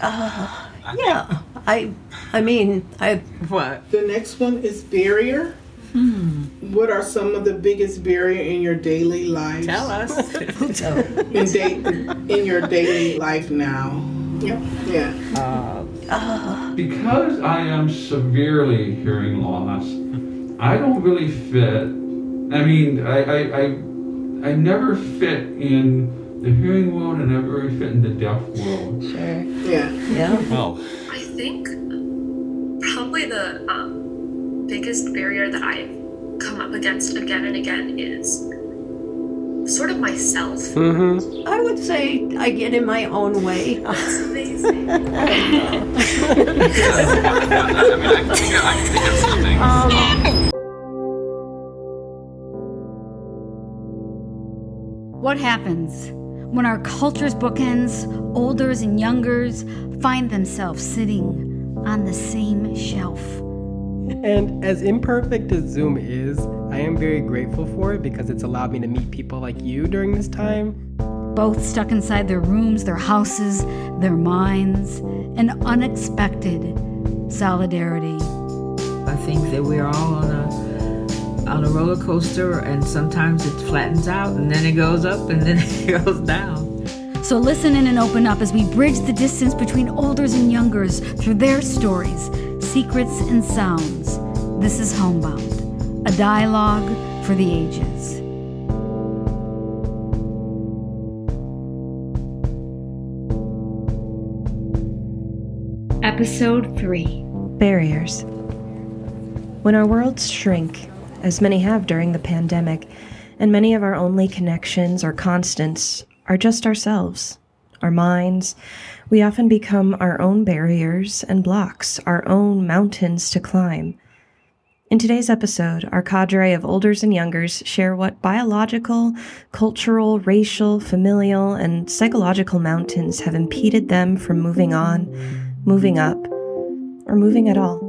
Uh, yeah. I I mean, I What? The next one is barrier. Hmm. What are some of the biggest barrier in your daily life? Tell us. In, da- in your daily life now. Yep. Yeah. Because I am severely hearing loss, I don't really fit. I mean, I, I, I, I never fit in the hearing world and never really fit in the deaf world. sure. Yeah. Yeah. Well, I think probably the um, biggest barrier that I've come up against again and again is sort of myself. Mm-hmm. I would say I get in my own way. It's amazing. I mean, I can I can think of something. What happens when our culture's bookends, olders and youngers, find themselves sitting on the same shelf? And as imperfect as Zoom is, I am very grateful for it because it's allowed me to meet people like you during this time. Both stuck inside their rooms, their houses, their minds, an unexpected solidarity. I think that we're all on a on a roller coaster, and sometimes it flattens out, and then it goes up, and then it goes down. So listen in and open up as we bridge the distance between olders and youngers through their stories, secrets, and sounds. This is Homebound, a dialogue for the ages. Episode 3 Barriers. When our worlds shrink, as many have during the pandemic, and many of our only connections or constants are just ourselves, our minds, we often become our own barriers and blocks, our own mountains to climb. In today's episode, our cadre of olders and youngers share what biological, cultural, racial, familial, and psychological mountains have impeded them from moving on, moving up, or moving at all.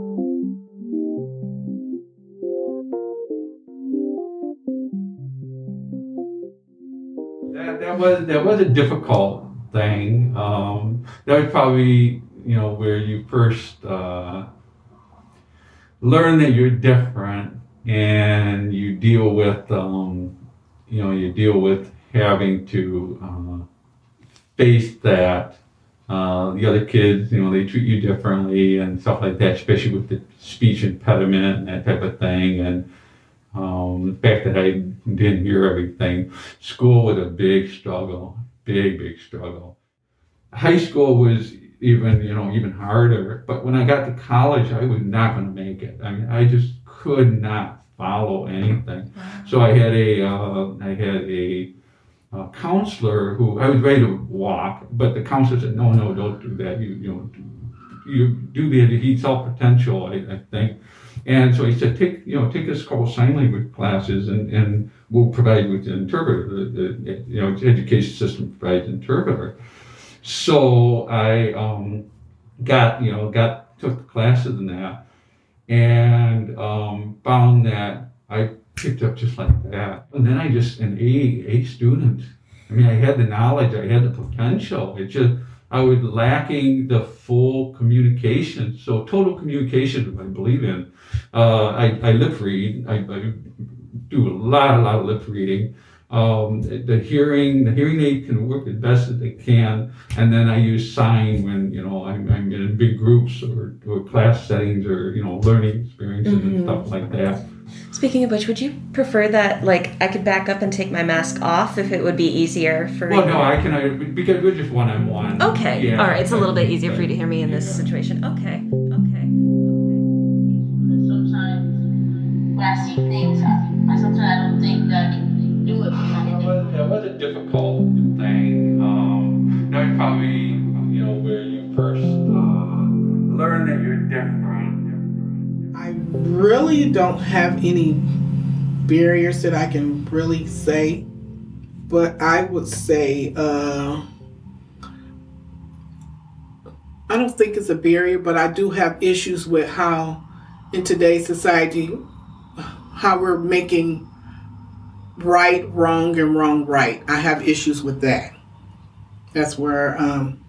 That, that was that was a difficult thing. Um, that was probably you know where you first uh, learn that you're different, and you deal with um, you know you deal with having to uh, face that. Uh, the other kids, you know, they treat you differently and stuff like that, especially with the speech impediment and that type of thing. And um, the fact that I didn't hear everything. School was a big struggle, big, big struggle. High school was even, you know, even harder. But when I got to college, I was not going to make it. I mean, I just could not follow anything. So I had a, uh, I had a, uh counselor who I was ready to walk, but the counselor said, "No, no, don't do that. You, you know, you do the heat self potential." I, I think. And so he said, take, you know, take this couple sign language classes and, and we'll provide you with an interpreter. The, the, you know, education system provides interpreter. So I um, got, you know, got, took the classes and that and um, found that I picked up just like that. And then I just, an A, A student. I mean, I had the knowledge, I had the potential. It just, I was lacking the full communication. So total communication, I believe in. Uh, I, I lip read. I, I do a lot, a lot of lip reading. Um, the, hearing, the hearing aid can work as best as they can, and then I use sign when you know I'm, I'm in big groups or, or class settings or you know learning experiences and stuff like that. Speaking of which, would you prefer that, like, I could back up and take my mask off if it would be easier for Well, you? no, I can I, because we're just one on one. Okay, Yeah. all right. It's a little bit easier for you to hear me in this situation. Okay, really don't have any barriers that I can really say, but I would say uh, I don't think it's a barrier, but I do have issues with how in today's society how we're making right wrong and wrong right. I have issues with that. That's where um,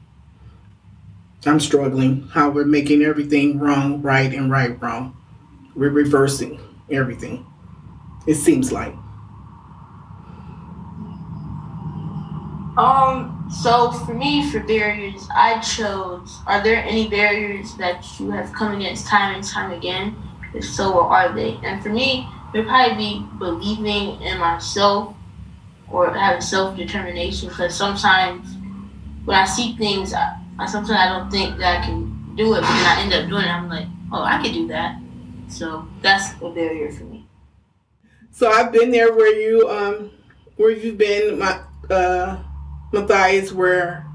I'm struggling how we're making everything wrong, right, and right, wrong. We're reversing everything. It seems like. Um, so for me, for barriers, I chose. Are there any barriers that you have come against time and time again? If so, what are they? And for me, it'd probably be believing in myself or having self determination. Because sometimes when I see things, I, sometimes I don't think that I can do it, but then I end up doing it. I'm like, oh, I could do that. So that's a barrier for me. So I've been there where you um where you've been my uh Matthias where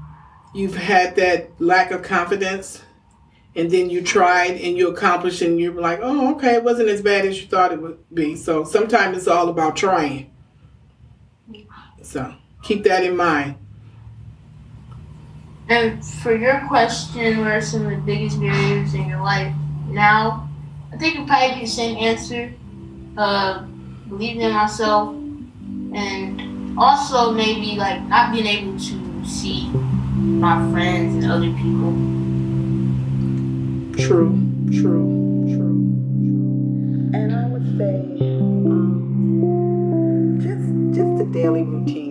you've had that lack of confidence and then you tried and you accomplished and you're like, oh okay, it wasn't as bad as you thought it would be. So sometimes it's all about trying. So keep that in mind. And for your question, what are some of the biggest barriers in your life now? I think it'd probably be the same answer. Uh, believing in myself, and also maybe like not being able to see my friends and other people. True, true, true. And I would say, um, just just the daily routine,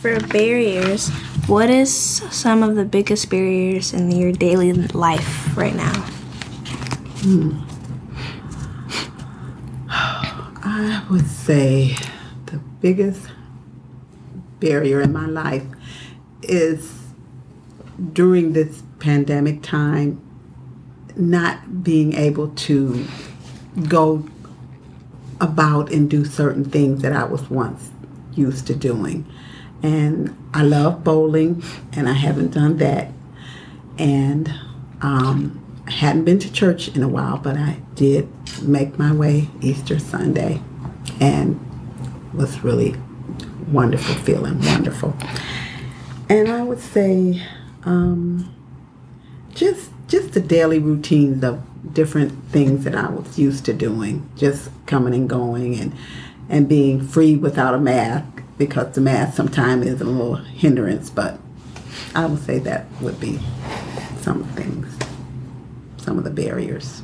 for barriers, what is some of the biggest barriers in your daily life right now? Hmm. I would say the biggest barrier in my life is during this pandemic time not being able to go about and do certain things that I was once used to doing. And I love bowling, and I haven't done that. And um, I hadn't been to church in a while, but I did make my way Easter Sunday, and was really wonderful feeling, wonderful. And I would say, um, just just the daily routines of different things that I was used to doing, just coming and going, and and being free without a mask because the mask sometimes is a little hindrance. But I would say that would be some things, some of the barriers.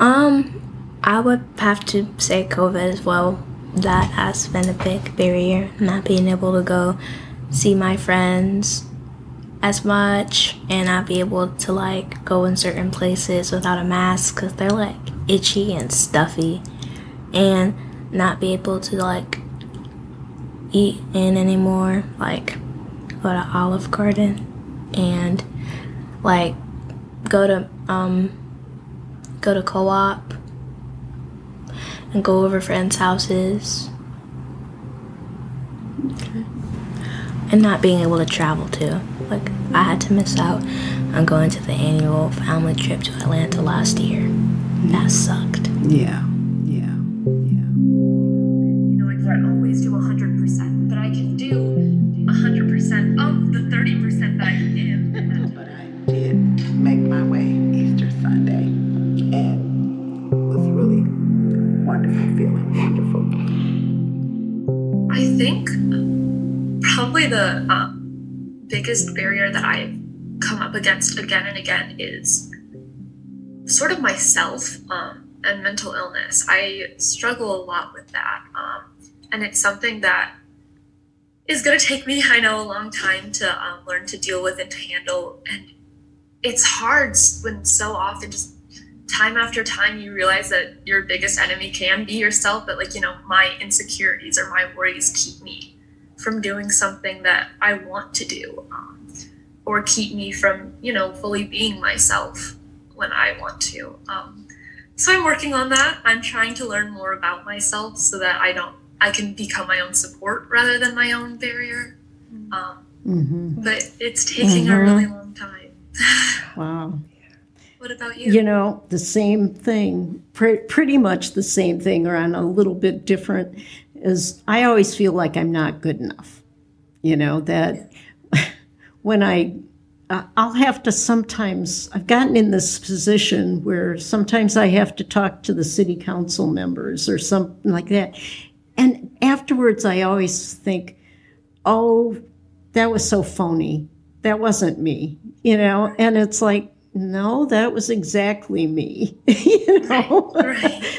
Um, I would have to say COVID as well. That has been a big barrier, not being able to go see my friends as much and not be able to like go in certain places without a mask because they're like itchy and stuffy and not be able to like eat in anymore like go to olive garden and like go to um go to co-op and go over friends houses and not being able to travel too like I had to miss out on going to the annual family trip to Atlanta last year. That sucked. Yeah. Biggest barrier that I've come up against again and again is sort of myself um, and mental illness. I struggle a lot with that. Um, and it's something that is going to take me, I know, a long time to um, learn to deal with and to handle. And it's hard when so often just time after time you realize that your biggest enemy can be yourself but like you know my insecurities or my worries keep me from doing something that i want to do um, or keep me from you know fully being myself when i want to um, so i'm working on that i'm trying to learn more about myself so that i don't i can become my own support rather than my own barrier um, Mm-hmm. but it's taking a Mhm. really long time Wow. what about you You know, the same thing, pre- pretty much the same thing, or on a little bit different, is I always feel like I'm not good enough. You know, that when I I- I'll have to sometimes, I've gotten in this position where sometimes I have to talk to the city council members or something like that. And afterwards, I always think, oh, that was so phony. That wasn't me, you know? And it's like, no, that was exactly me, you know?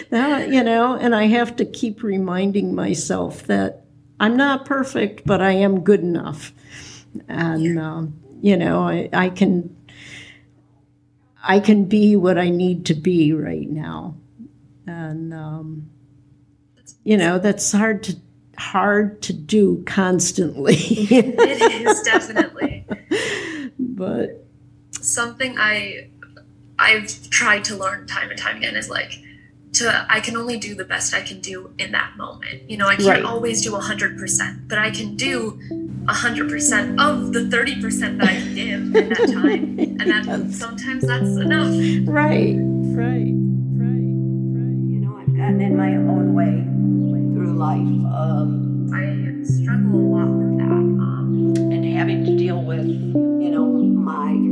that, you know, and I have to keep reminding myself that I'm not perfect, but I am good enough. And, um, you know, I, I can, I can be what I need to be right now. And, um, you know, that's hard to, hard to do constantly. it is definitely but something I I've tried to learn time and time again is like to I can only do the best I can do in that moment. You know, I can't Right. always do 100%, but I can do 100% of the 30% that I can give in that time. And that sometimes that's enough. Right, right, Right. Right. You know, I've gotten in my own way through life. Um, I struggle a lot with that. Um, and having to deal with, you know, my my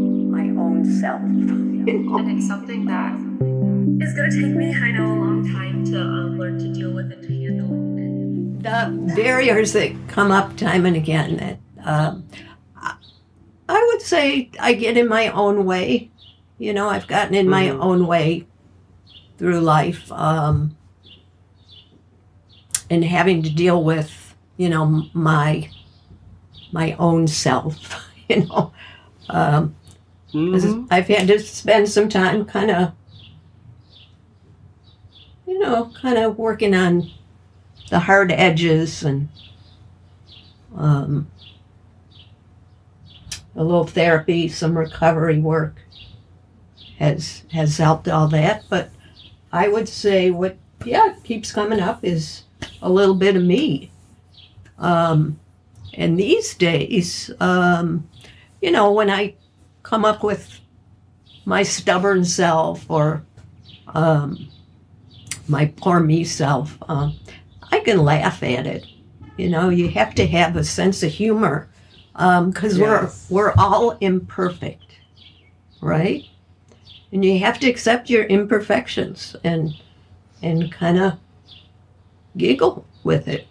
own self. You know? and it's something that is going to take me, I know, a long time to um, learn to deal with and to handle. the barriers that come up time and again that um, I- I would say I get in my own way. You know, I've gotten in my own way through life um, and having to deal with, you know, my my own self. You know, um, 'cause I've had to spend some time kind of, you know, kind of working on the hard edges and um, a little therapy, some recovery work has has helped all that. But I would say what yeah keeps coming up is a little bit of me. Um, and these days, um, you know, when I come up with my stubborn self or um, my poor me self, um, I can laugh at it. You know, you have to have a sense of humor because Yes. we're we're all imperfect, right? And you have to accept your imperfections and and kind of giggle with it.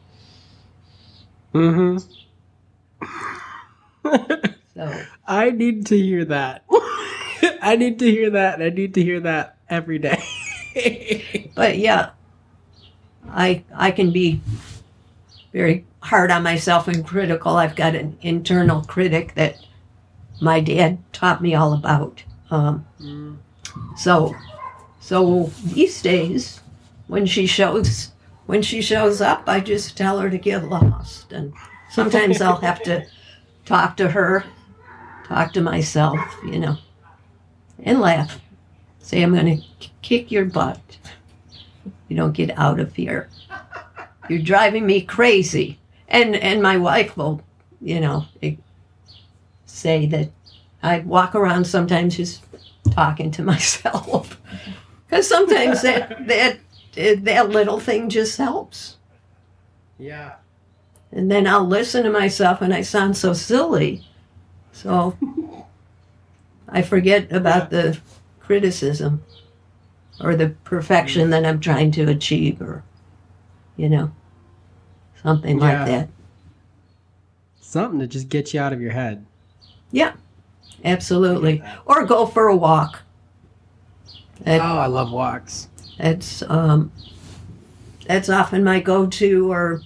Mm-hmm. So I need to hear that. I need to hear that. I need to hear that every day. but yeah, I I can be very hard on myself and critical. I've got an internal critic that my dad taught me all about. Um, so so these days, when she shows when she shows up, I just tell her to get lost, and sometimes I'll have to talk to her, talk to myself, you know, and laugh. Say I'm going to kick your butt. You don't get out of here. You're driving me crazy. And and my wife will, you know, say that I walk around sometimes just talking to myself. Because sometimes that that that little thing just helps. yeah. And then I'll listen to myself and I sound so silly. So I forget about the criticism or the perfection that I'm trying to achieve or, you know, something Yeah. like that. Something to just get you out of your head. Yeah, absolutely. Or go for a walk. oh, I love walks. That's um, that's often my go-to, or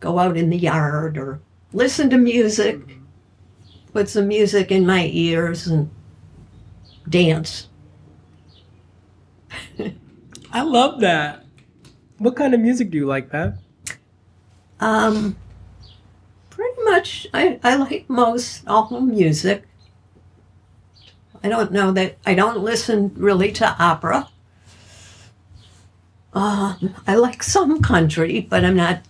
go out in the yard, or listen to music, put some music in my ears, and dance. I love that. What kind of music do you like, Pat? Um, pretty much, I, I like most all music. I don't know that I don't listen really to opera. Um, I like some country, but I'm not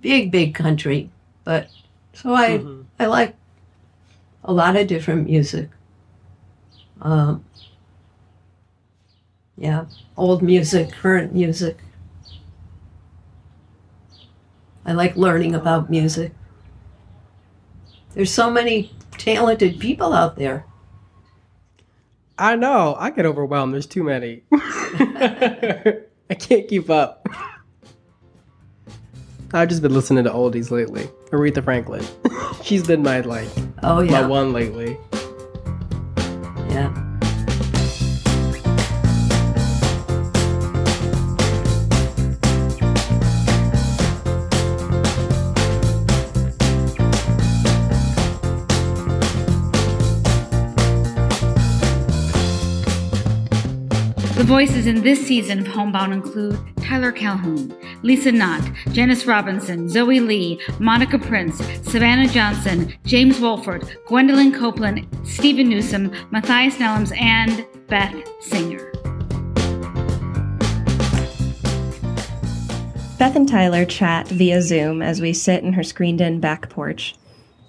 big, big country. But so I I like a lot of different music. Um, yeah, old music, current music. I like learning about music. There's so many talented people out there. I know. I get overwhelmed. There's too many. I can't keep up. I've just been listening to oldies lately. Aretha Franklin. She's been my like Oh yeah. my one lately. Yeah. The voices in this season of Homebound include Tyler Calhoun, Lisa Knott, Janice Robinson, Zoe Lee, Monica Prince, Savannah Johnson, James Wolford, Gwendolyn Copeland, Stephen Newsom, Matthias Nellums, and Beth Singer. Beth and Tyler chat via Zoom as we sit in her screened in back porch.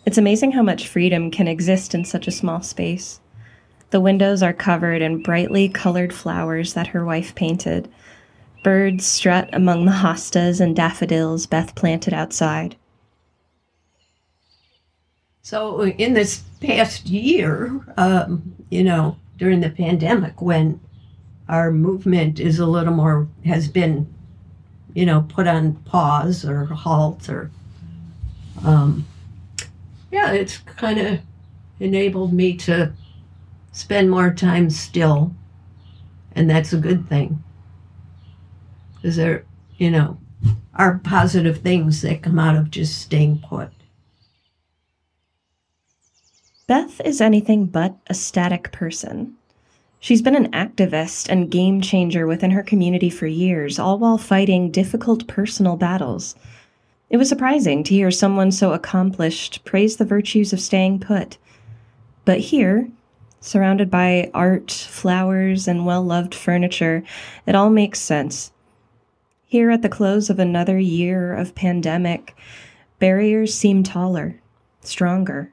It's amazing how much freedom can exist in such a small space. The windows are covered in brightly colored flowers that her wife painted. Birds strut among the hostas and daffodils Beth planted outside. So in this past year, um, you know, during the pandemic, when our movement is a little more has been, you know, put on pause or halt or, um, yeah, it's kind of enabled me to spend more time still, and that's a good thing. Because there, you know, are positive things that come out of just staying put. Beth is anything but a static person. She's been an activist and game changer within her community for years, all while fighting difficult personal battles. It was surprising to hear someone so accomplished praise the virtues of staying put. But here, surrounded by art, flowers, and well loved furniture, it all makes sense. Here at the close of another year of pandemic, barriers seem taller, stronger.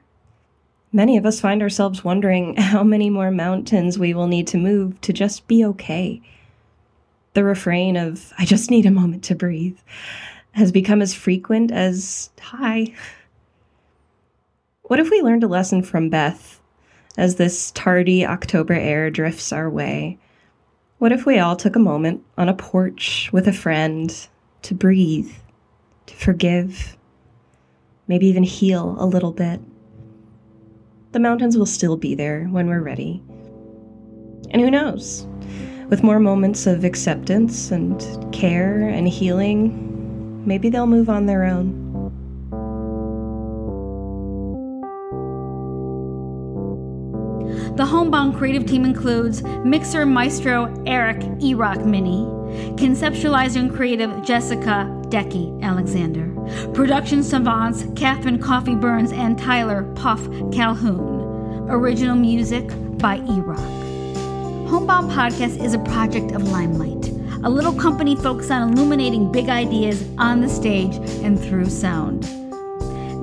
Many of us find ourselves wondering how many more mountains we will need to move to just be okay. The refrain of, I just need a moment to breathe, has become as frequent as, hi. What if we learned a lesson from Beth as this tardy October air drifts our way? What if we all took a moment on a porch with a friend to breathe, to forgive, maybe even heal a little bit? The mountains will still be there when we're ready. And who knows? With more moments of acceptance and care and healing, maybe they'll move on their own. The Homebound creative team includes mixer maestro Eric Erock Mini, conceptualizer and creative Jessica Decky Alexander, production savants Catherine Coffee Burns and Tyler Puff Calhoun, original music by Erock. Homebound Podcast is a project of Limelight, a little company focused on illuminating big ideas on the stage and through sound.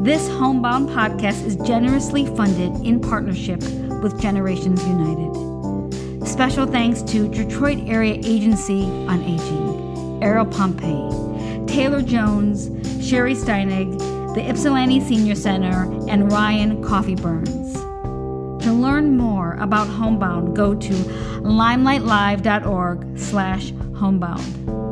This Homebound podcast is generously funded in partnership with Generations United. Special thanks to Detroit Area Agency on Aging, Errol Pompey, Taylor Jones, Sherry Steinig, the Ypsilanti Senior Center, and Ryan Coffee Burns. To learn more about Homebound, go to limelightlive.org slash homebound.